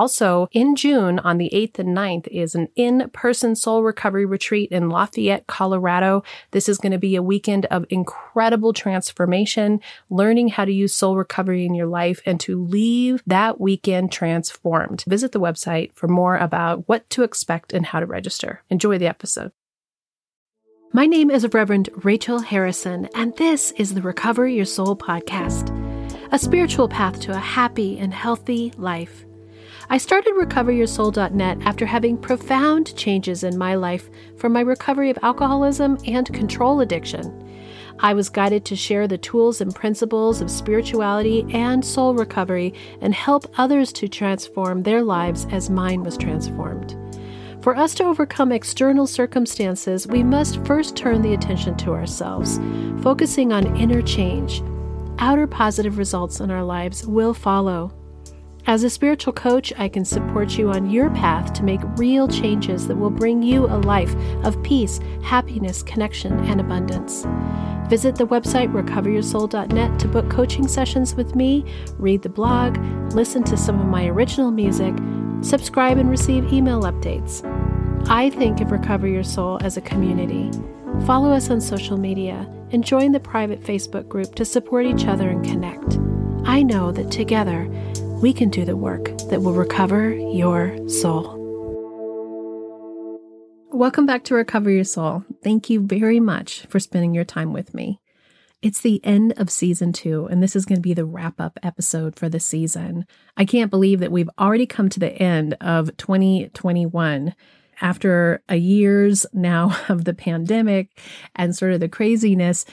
Also, in June on the 8th and 9th is an in person soul Recovery Retreat in Lafayette, Colorado. This is going to be a weekend of incredible transformation, learning how to use soul recovery in your life and to leave that weekend transformed. Visit the website for more about what to expect and how to register. Enjoy the episode. My name is Reverend Rachel Harrison, and this is the Recover Your Soul podcast, a spiritual path to a happy and healthy life. I started recoveryoursoul.net after having profound changes in my life from my recovery of alcoholism and control addiction. I was guided to share the tools and principles of spirituality and soul recovery and help others to transform their lives as mine was transformed. For us to overcome external circumstances, we must first turn the attention to ourselves, focusing on inner change. Outer positive results in our lives will follow. As a spiritual coach, I can support you on your path to make real changes that will bring you a life of peace, happiness, connection, and abundance. Visit the website recoveryoursoul.net to book coaching sessions with me, read the blog, listen to some of my original music, subscribe, and receive email updates. I think of Recover Your Soul as a community. Follow us on social media and join the private Facebook group to support each other and connect. I know that together, we can do the work that will recover your soul. Welcome back to Recover Your Soul. Thank you very much for spending your time with me. It's the end of season two, and this is going to be the wrap up episode for the season. I can't believe that we've already come to the end of 2021 after a year's now of the pandemic and sort of the craziness.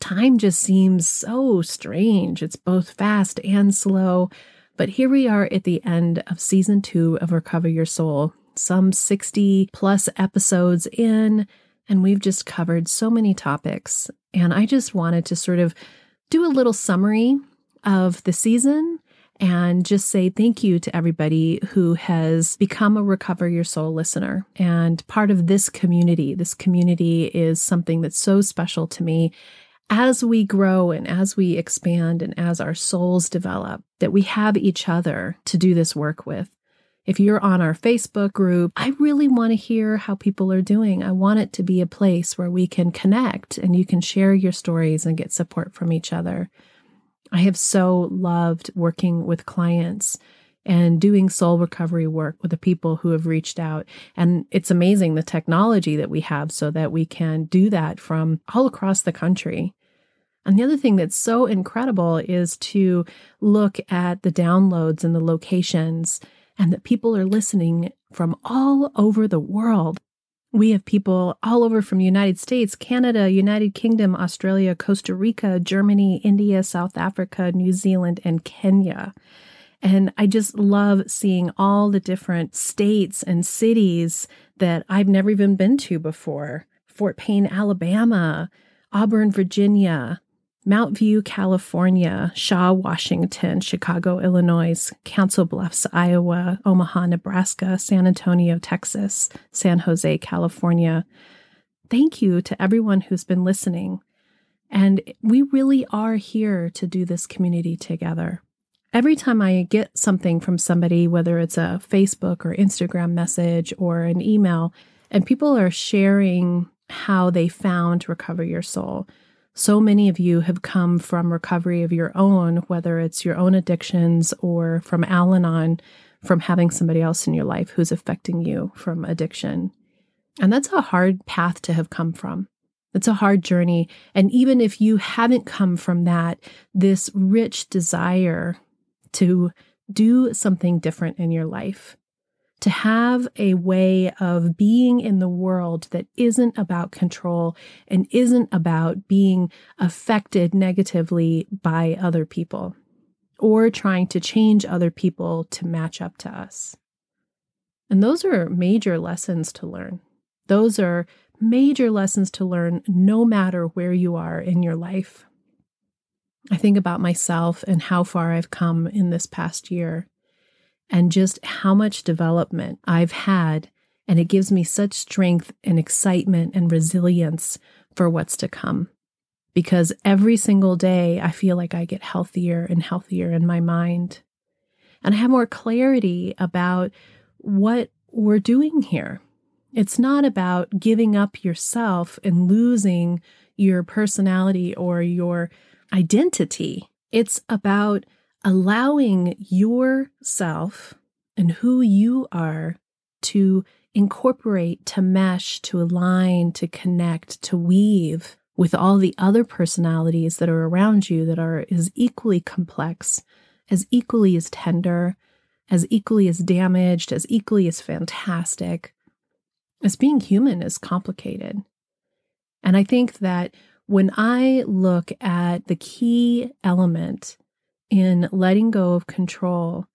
Time just seems so strange. It's both fast and slow. But here we are at the end of season two of Recover Your Soul, some 60 plus episodes in, and we've just covered so many topics. And I just wanted to sort of do a little summary of the season and just say thank you to everybody who has become a Recover Your Soul listener and part of this community. This community is something that's so special to me as we grow and as we expand and as our souls develop, that we have each other to do this work with. If you're on our Facebook group, I really want to hear how people are doing. I want it to be a place where we can connect and you can share your stories and get support from each other. I have so loved working with clients and doing soul recovery work with the people who have reached out. And it's amazing the technology that we have so that we can do that from all across the country. And the other thing that's so incredible is to look at the downloads and the locations, and that people are listening from all over the world. We have people all over from United States, Canada, United Kingdom, Australia, Costa Rica, Germany, India, South Africa, New Zealand, and Kenya. And I just love seeing all the different states and cities that I've never even been to before Fort Payne, Alabama, Auburn, Virginia, Mountain View, California, Shaw, Washington, Chicago, Illinois, Council Bluffs, Iowa, Omaha, Nebraska, San Antonio, Texas, San Jose, California. Thank you to everyone who's been listening. And we really are here to do this community together. Every time I get something from somebody, whether it's a Facebook or Instagram message or an email, and people are sharing how they found Recover Your Soul. So many of you have come from recovery of your own, whether it's your own addictions or from Al Anon, from having somebody else in your life who's affecting you from addiction. And that's a hard path to have come from. It's a hard journey. And even if you haven't come from that, this rich desire to do something different in your life, to have a way of being in the world that isn't about control and isn't about being affected negatively by other people or trying to change other people to match up to us. And those are major lessons to learn. Those are major lessons to learn no matter where you are in your life. I think about myself and how far I've come in this past year and just how much development I've had. And it gives me such strength and excitement and resilience for what's to come. Because every single day, I feel like I get healthier and healthier in my mind. And I have more clarity about what we're doing here. It's not about giving up yourself and losing your personality or your identity. It's about allowing yourself and who you are to incorporate, to mesh, to align, to connect, to weave with all the other personalities that are around you that are as equally complex, as equally as tender, as equally as damaged, as equally as fantastic. As being human is complicated. And I think that when I look at the key element in letting go of control,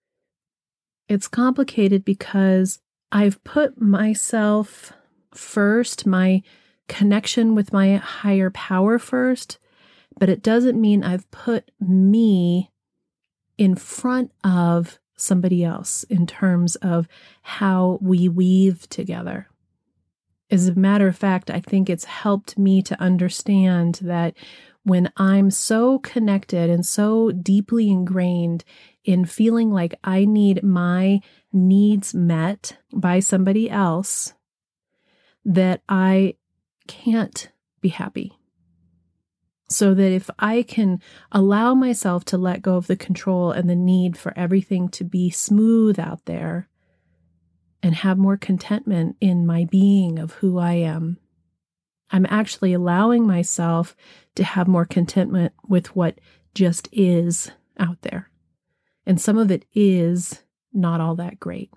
it's complicated because I've put myself first, my connection with my higher power first, but it doesn't mean I've put me in front of somebody else in terms of how we weave together. As a matter of fact, I think it's helped me to understand that when I'm so connected and so deeply ingrained in feeling like I need my needs met by somebody else, that I can't be happy. So that if I can allow myself to let go of the control and the need for everything to be smooth out there, and have more contentment in my being of who I am. I'm actually allowing myself to have more contentment with what just is out there. And some of it is not all that great.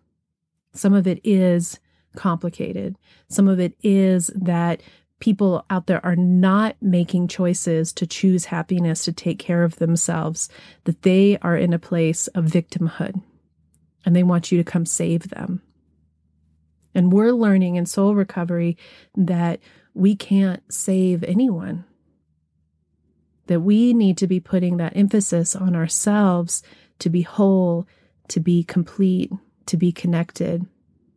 Some of it is complicated. Some of it is that people out there are not making choices to choose happiness, to take care of themselves, that they are in a place of victimhood and they want you to come save them. And we're learning in soul recovery that we can't save anyone, that we need to be putting that emphasis on ourselves to be whole, to be complete, to be connected,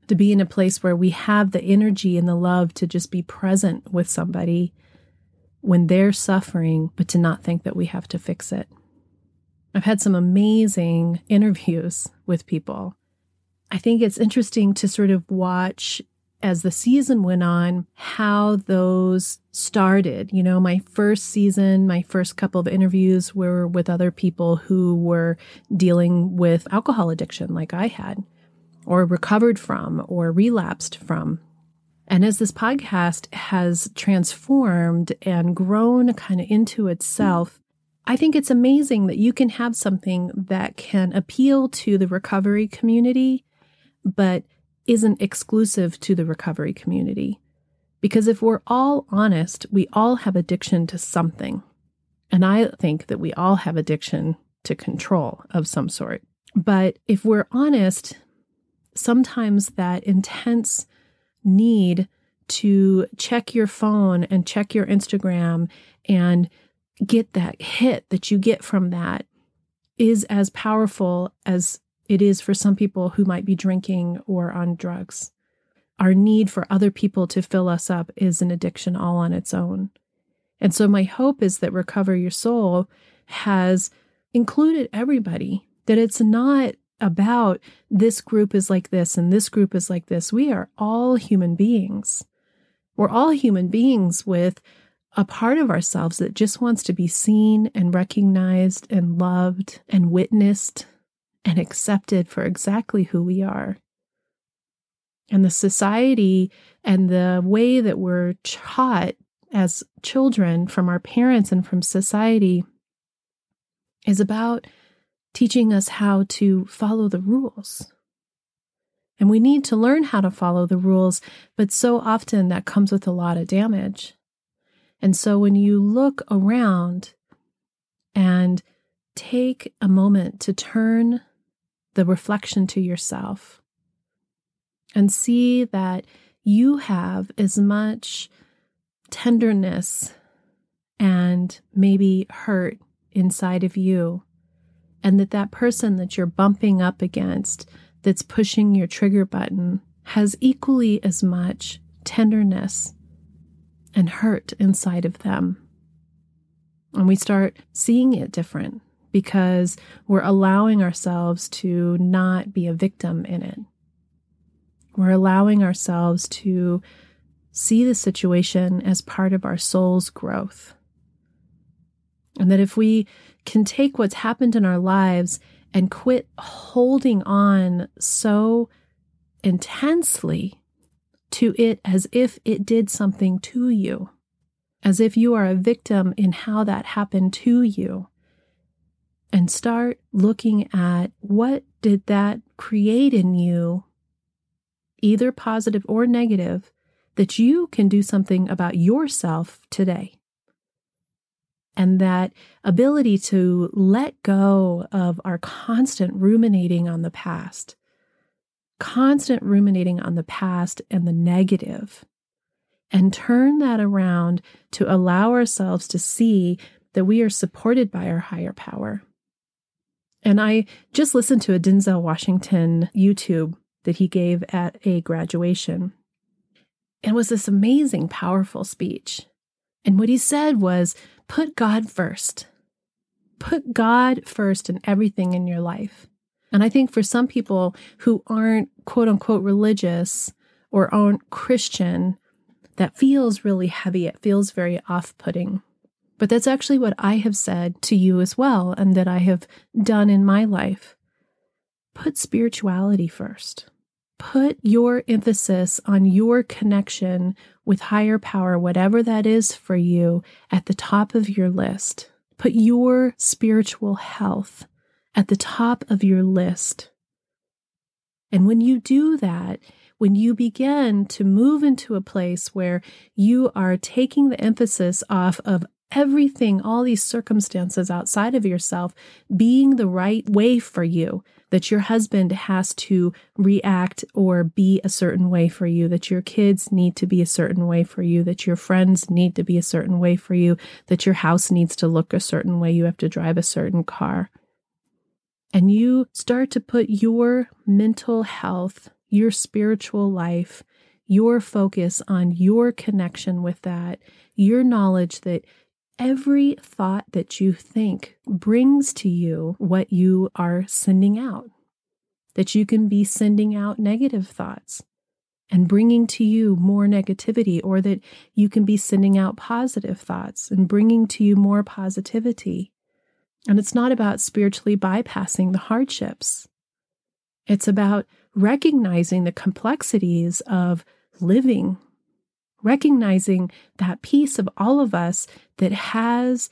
to be in a place where we have the energy and the love to just be present with somebody when they're suffering, but to not think that we have to fix it. I've had some amazing interviews with people I think it's interesting to sort of watch as the season went on how those started. You know, my first season, my first couple of interviews were with other people who were dealing with alcohol addiction, like I had, or recovered from, or relapsed from. And as this podcast has transformed and grown kind of into itself, I think it's amazing that you can have something that can appeal to the recovery community but isn't exclusive to the recovery community. Because if we're all honest, we all have addiction to something. And I think that we all have addiction to control of some sort. But if we're honest, sometimes that intense need to check your phone and check your Instagram and get that hit that you get from that is as powerful as it is for some people who might be drinking or on drugs. Our need for other people to fill us up is an addiction all on its own. And so, my hope is that Recover Your Soul has included everybody, that it's not about this group is like this and this group is like this. We are all human beings. We're all human beings with a part of ourselves that just wants to be seen and recognized and loved and witnessed and accepted for exactly who we are. And the society and the way that we're taught as children from our parents and from society is about teaching us how to follow the rules. And we need to learn how to follow the rules, but so often that comes with a lot of damage. And so when you look around and take a moment to turn the reflection to yourself and see that you have as much tenderness and maybe hurt inside of you and that that person that you're bumping up against that's pushing your trigger button has equally as much tenderness and hurt inside of them. And we start seeing it different because we're allowing ourselves to not be a victim in it. We're allowing ourselves to see the situation as part of our soul's growth. And that if we can take what's happened in our lives and quit holding on so intensely to it as if it did something to you, as if you are a victim in how that happened to you, and start looking at what did that create in you, either positive or negative, that you can do something about yourself today. And that ability to let go of our constant ruminating on the past, constant ruminating on the past and the negative, and turn that around to allow ourselves to see that we are supported by our higher power. And I just listened to a Denzel Washington YouTube that he gave at a graduation. It was this amazing, powerful speech. And what he said was put God first. Put God first in everything in your life. And I think for some people who aren't quote unquote religious or aren't Christian, that feels really heavy. It feels very off putting. But that's actually what I have said to you as well, and that I have done in my life. Put spirituality first. Put your emphasis on your connection with higher power, whatever that is for you, at the top of your list. Put your spiritual health at the top of your list. And when you do that, when you begin to move into a place where you are taking the emphasis off of everything, all these circumstances outside of yourself being the right way for you, that your husband has to react or be a certain way for you, that your kids need to be a certain way for you, that your friends need to be a certain way for you, that your house needs to look a certain way, you have to drive a certain car. And you start to put your mental health, your spiritual life, your focus on your connection with that, your knowledge that every thought that you think brings to you what you are sending out. That you can be sending out negative thoughts and bringing to you more negativity, or that you can be sending out positive thoughts and bringing to you more positivity. And it's not about spiritually bypassing the hardships, it's about recognizing the complexities of living recognizing that piece of all of us that has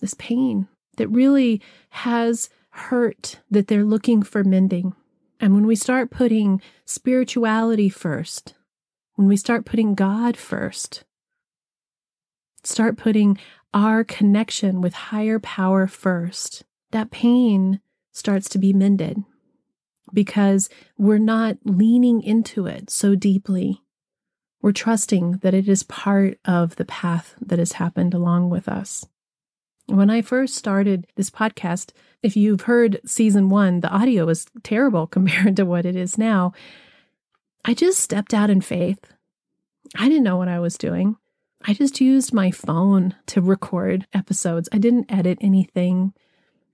this pain, that really has hurt, that they're looking for mending. And when we start putting spirituality first, when we start putting God first, start putting our connection with higher power first, that pain starts to be mended because we're not leaning into it so deeply. We're trusting that it is part of the path that has happened along with us. When I first started this podcast, if you've heard season one, the audio was terrible compared to what it is now. I just stepped out in faith. I didn't know what I was doing. I just used my phone to record episodes. I didn't edit anything.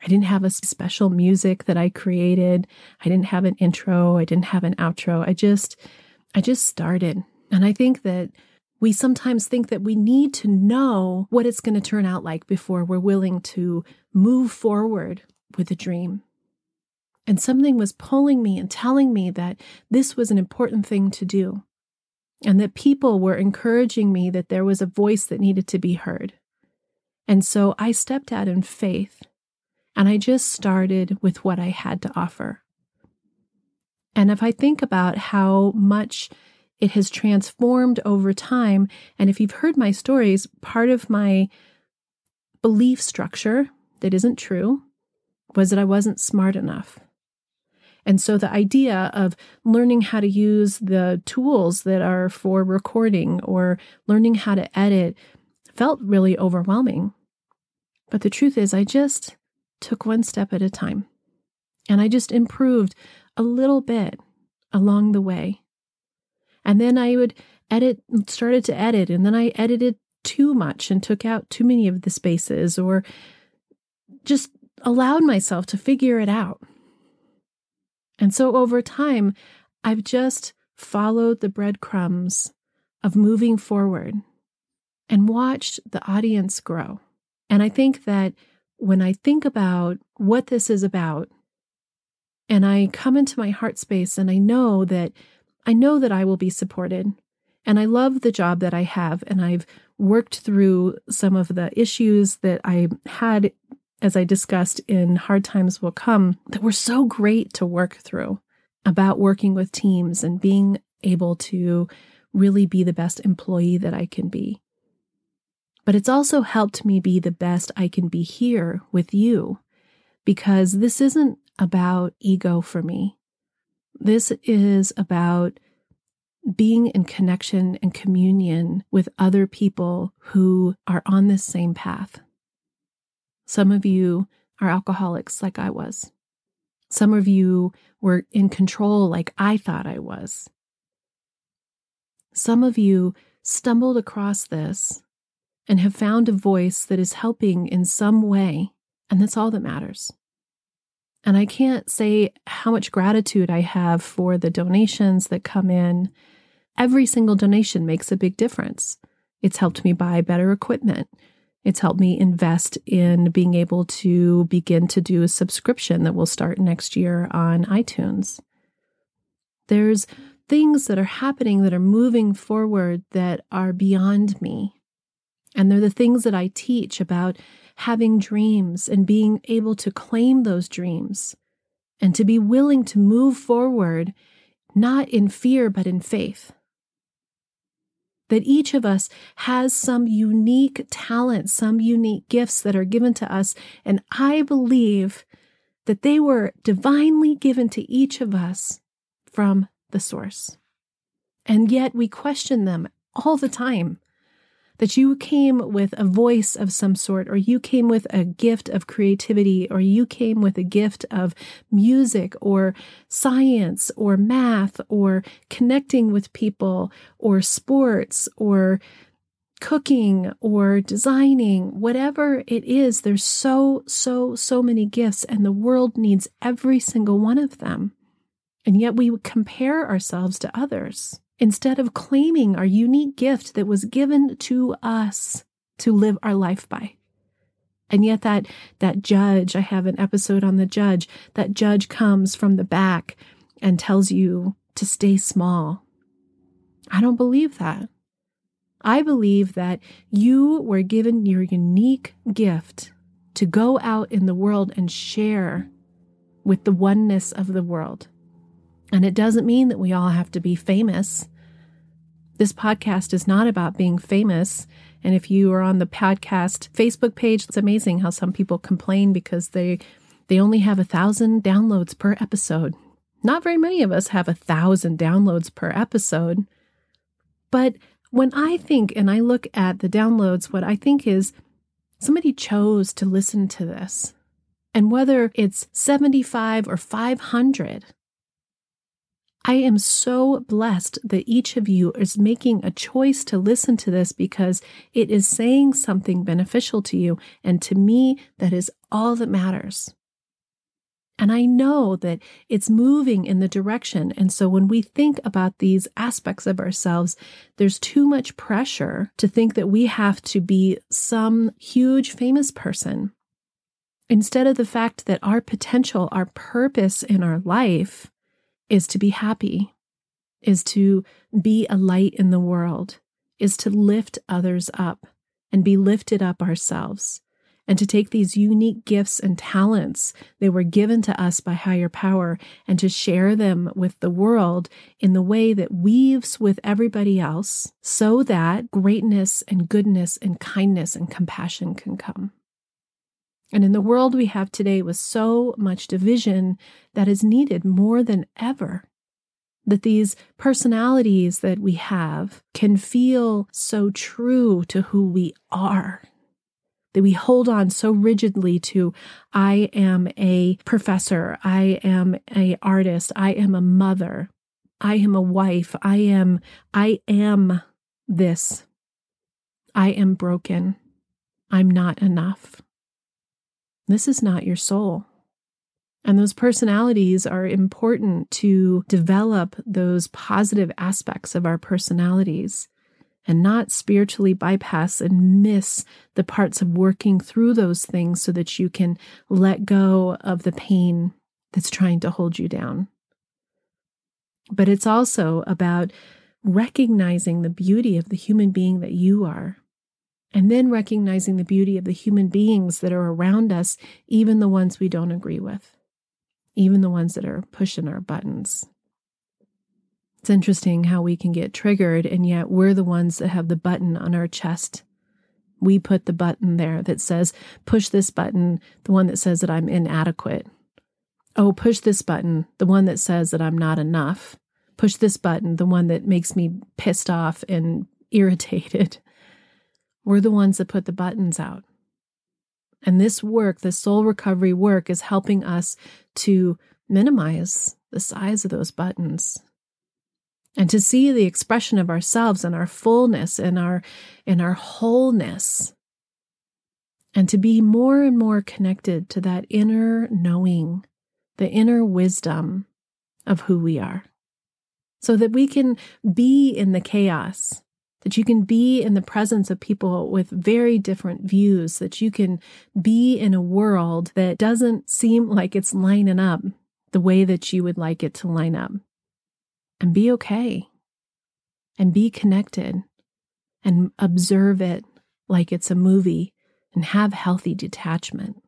I didn't have a special music that I created. I didn't have an intro. I didn't have an outro. I just I just started and I think that we sometimes think that we need to know what it's going to turn out like before we're willing to move forward with a dream. And something was pulling me and telling me that this was an important thing to do, and that people were encouraging me that there was a voice that needed to be heard. And so I stepped out in faith and I just started with what I had to offer. And if I think about how much it has transformed over time. And if you've heard my stories, part of my belief structure that isn't true was that I wasn't smart enough. And so the idea of learning how to use the tools that are for recording or learning how to edit felt really overwhelming. But the truth is, I just took one step at a time and I just improved a little bit along the way. And then I would edit, started to edit, and then I edited too much and took out too many of the spaces or just allowed myself to figure it out. And so over time, I've just followed the breadcrumbs of moving forward and watched the audience grow. And I think that when I think about what this is about, and I come into my heart space and I know that I know that I will be supported. And I love the job that I have. And I've worked through some of the issues that I had, as I discussed in Hard Times Will Come, that were so great to work through about working with teams and being able to really be the best employee that I can be. But it's also helped me be the best I can be here with you because this isn't about ego for me. This is about being in connection and communion with other people who are on this same path. Some of you are alcoholics, like I was. Some of you were in control, like I thought I was. Some of you stumbled across this and have found a voice that is helping in some way, and that's all that matters. And I can't say how much gratitude I have for the donations that come in. Every single donation makes a big difference. It's helped me buy better equipment. It's helped me invest in being able to begin to do a subscription that will start next year on iTunes. There's things that are happening that are moving forward that are beyond me. And they're the things that I teach about having dreams and being able to claim those dreams and to be willing to move forward, not in fear, but in faith. That each of us has some unique talent, some unique gifts that are given to us. And I believe that they were divinely given to each of us from the source. And yet we question them all the time that you came with a voice of some sort, or you came with a gift of creativity, or you came with a gift of music, or science, or math, or connecting with people, or sports, or cooking, or designing, whatever it is. There's so, so, so many gifts, and the world needs every single one of them. And yet we compare ourselves to others instead of claiming our unique gift that was given to us to live our life by. And yet that that judge, I have an episode on the judge, that judge comes from the back and tells you to stay small. I don't believe that. I believe that you were given your unique gift to go out in the world and share with the oneness of the world. And it doesn't mean that we all have to be famous. This podcast is not about being famous. And if you are on the podcast Facebook page, it's amazing how some people complain because they they only have a thousand downloads per episode. Not very many of us have a thousand downloads per episode. But when I think and I look at the downloads, what I think is somebody chose to listen to this. And whether it's 75 or 500, I am so blessed that each of you is making a choice to listen to this because it is saying something beneficial to you. And to me, that is all that matters. And I know that it's moving in the direction. And so when we think about these aspects of ourselves, there's too much pressure to think that we have to be some huge famous person. Instead of the fact that our potential, our purpose in our life is to be happy, is to be a light in the world, is to lift others up and be lifted up ourselves, and to take these unique gifts and talents that were given to us by higher power and to share them with the world in the way that weaves with everybody else so that greatness and goodness and kindness and compassion can come. And in the world we have today with so much division that is needed more than ever, that these personalities that we have can feel so true to who we are. That we hold on so rigidly to, I am a professor, I am a artist, I am a mother, I am a wife, I am, I am this. I am broken. I'm not enough. This is not your soul. And those personalities are important to develop those positive aspects of our personalities and not spiritually bypass and miss the parts of working through those things so that you can let go of the pain that's trying to hold you down. But it's also about recognizing the beauty of the human being that you are and then recognizing the beauty of the human beings that are around us, even the ones we don't agree with, even the ones that are pushing our buttons. It's interesting how we can get triggered, and yet we're the ones that have the button on our chest. We put the button there that says, push this button, the one that says that I'm inadequate. Oh, push this button, the one that says that I'm not enough. Push this button, the one that makes me pissed off and irritated. We're the ones that put the buttons out. And this work, the soul recovery work, is helping us to minimize the size of those buttons and to see the expression of ourselves and our fullness and our in our wholeness and to be more and more connected to that inner knowing the inner wisdom of who we are so that we can be in the chaos that you can be in the presence of people with very different views, that you can be in a world that doesn't seem like it's lining up the way that you would like it to line up. And be okay. And be connected. And observe it like it's a movie and have healthy detachment.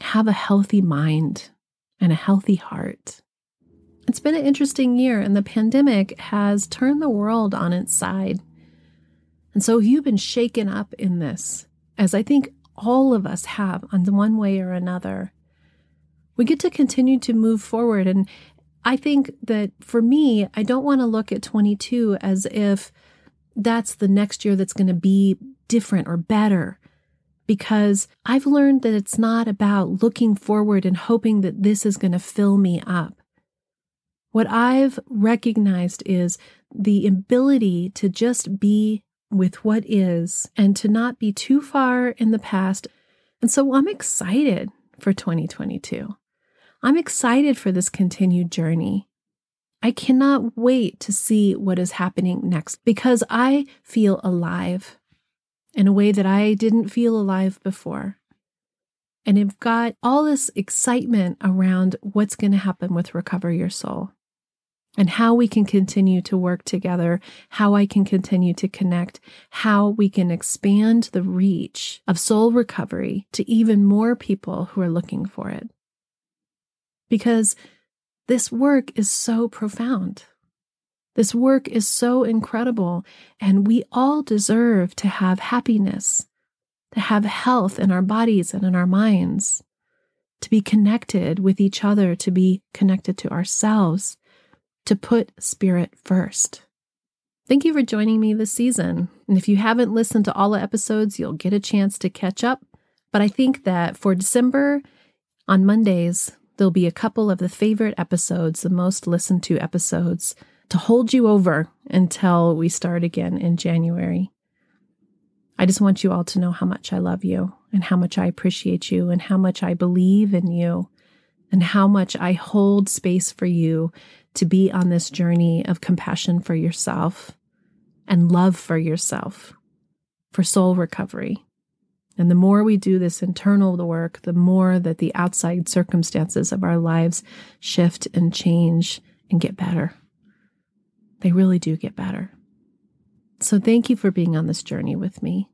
Have a healthy mind and a healthy heart. It's been an interesting year, and the pandemic has turned the world on its side. And so, you've been shaken up in this, as I think all of us have on one way or another. We get to continue to move forward. And I think that for me, I don't want to look at 22 as if that's the next year that's going to be different or better because I've learned that it's not about looking forward and hoping that this is going to fill me up. What I've recognized is the ability to just be with what is and to not be too far in the past. And so I'm excited for 2022. I'm excited for this continued journey. I cannot wait to see what is happening next because I feel alive in a way that I didn't feel alive before. And I've got all this excitement around what's going to happen with Recover Your Soul and how we can continue to work together, how I can continue to connect, how we can expand the reach of soul recovery to even more people who are looking for it. Because this work is so profound. This work is so incredible, and we all deserve to have happiness, to have health in our bodies and in our minds, to be connected with each other, to be connected to ourselves to put spirit first. Thank you for joining me this season. And if you haven't listened to all the episodes, you'll get a chance to catch up. But I think that for December, on Mondays, there'll be a couple of the favorite episodes, the most listened to episodes, to hold you over until we start again in January. I just want you all to know how much I love you and how much I appreciate you and how much I believe in you and how much I hold space for you to be on this journey of compassion for yourself and love for yourself for soul recovery. And the more we do this internal work, the more that the outside circumstances of our lives shift and change and get better. They really do get better. So thank you for being on this journey with me.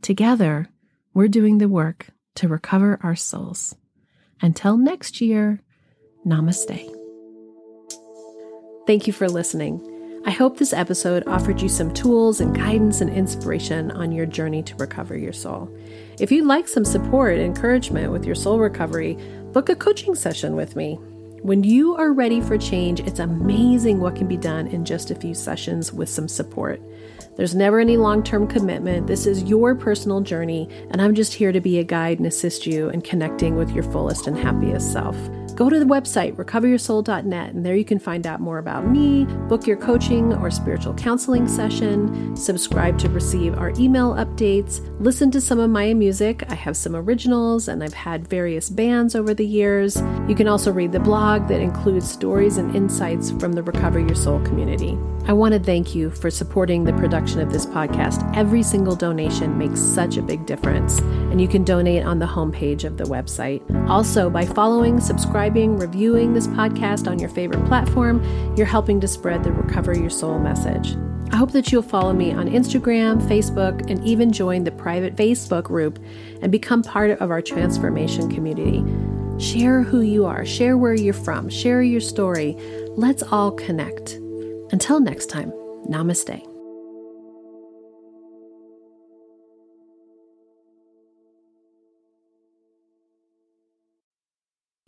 Together, we're doing the work to recover our souls. Until next year, namaste. Thank you for listening. I hope this episode offered you some tools and guidance and inspiration on your journey to recover your soul. If you'd like some support and encouragement with your soul recovery, book a coaching session with me. When you are ready for change, it's amazing what can be done in just a few sessions with some support. There's never any long term commitment. This is your personal journey, and I'm just here to be a guide and assist you in connecting with your fullest and happiest self go to the website, recoveryoursoul.net, and there you can find out more about me, book your coaching or spiritual counseling session, subscribe to receive our email updates, listen to some of my music. I have some originals and I've had various bands over the years. You can also read the blog that includes stories and insights from the Recover Your Soul community. I want to thank you for supporting the production of this podcast. Every single donation makes such a big difference, and you can donate on the homepage of the website. Also, by following, subscribing, reviewing this podcast on your favorite platform, you're helping to spread the Recover Your Soul message. I hope that you'll follow me on Instagram, Facebook, and even join the private Facebook group and become part of our transformation community. Share who you are, share where you're from, share your story. Let's all connect. Until next time, namaste.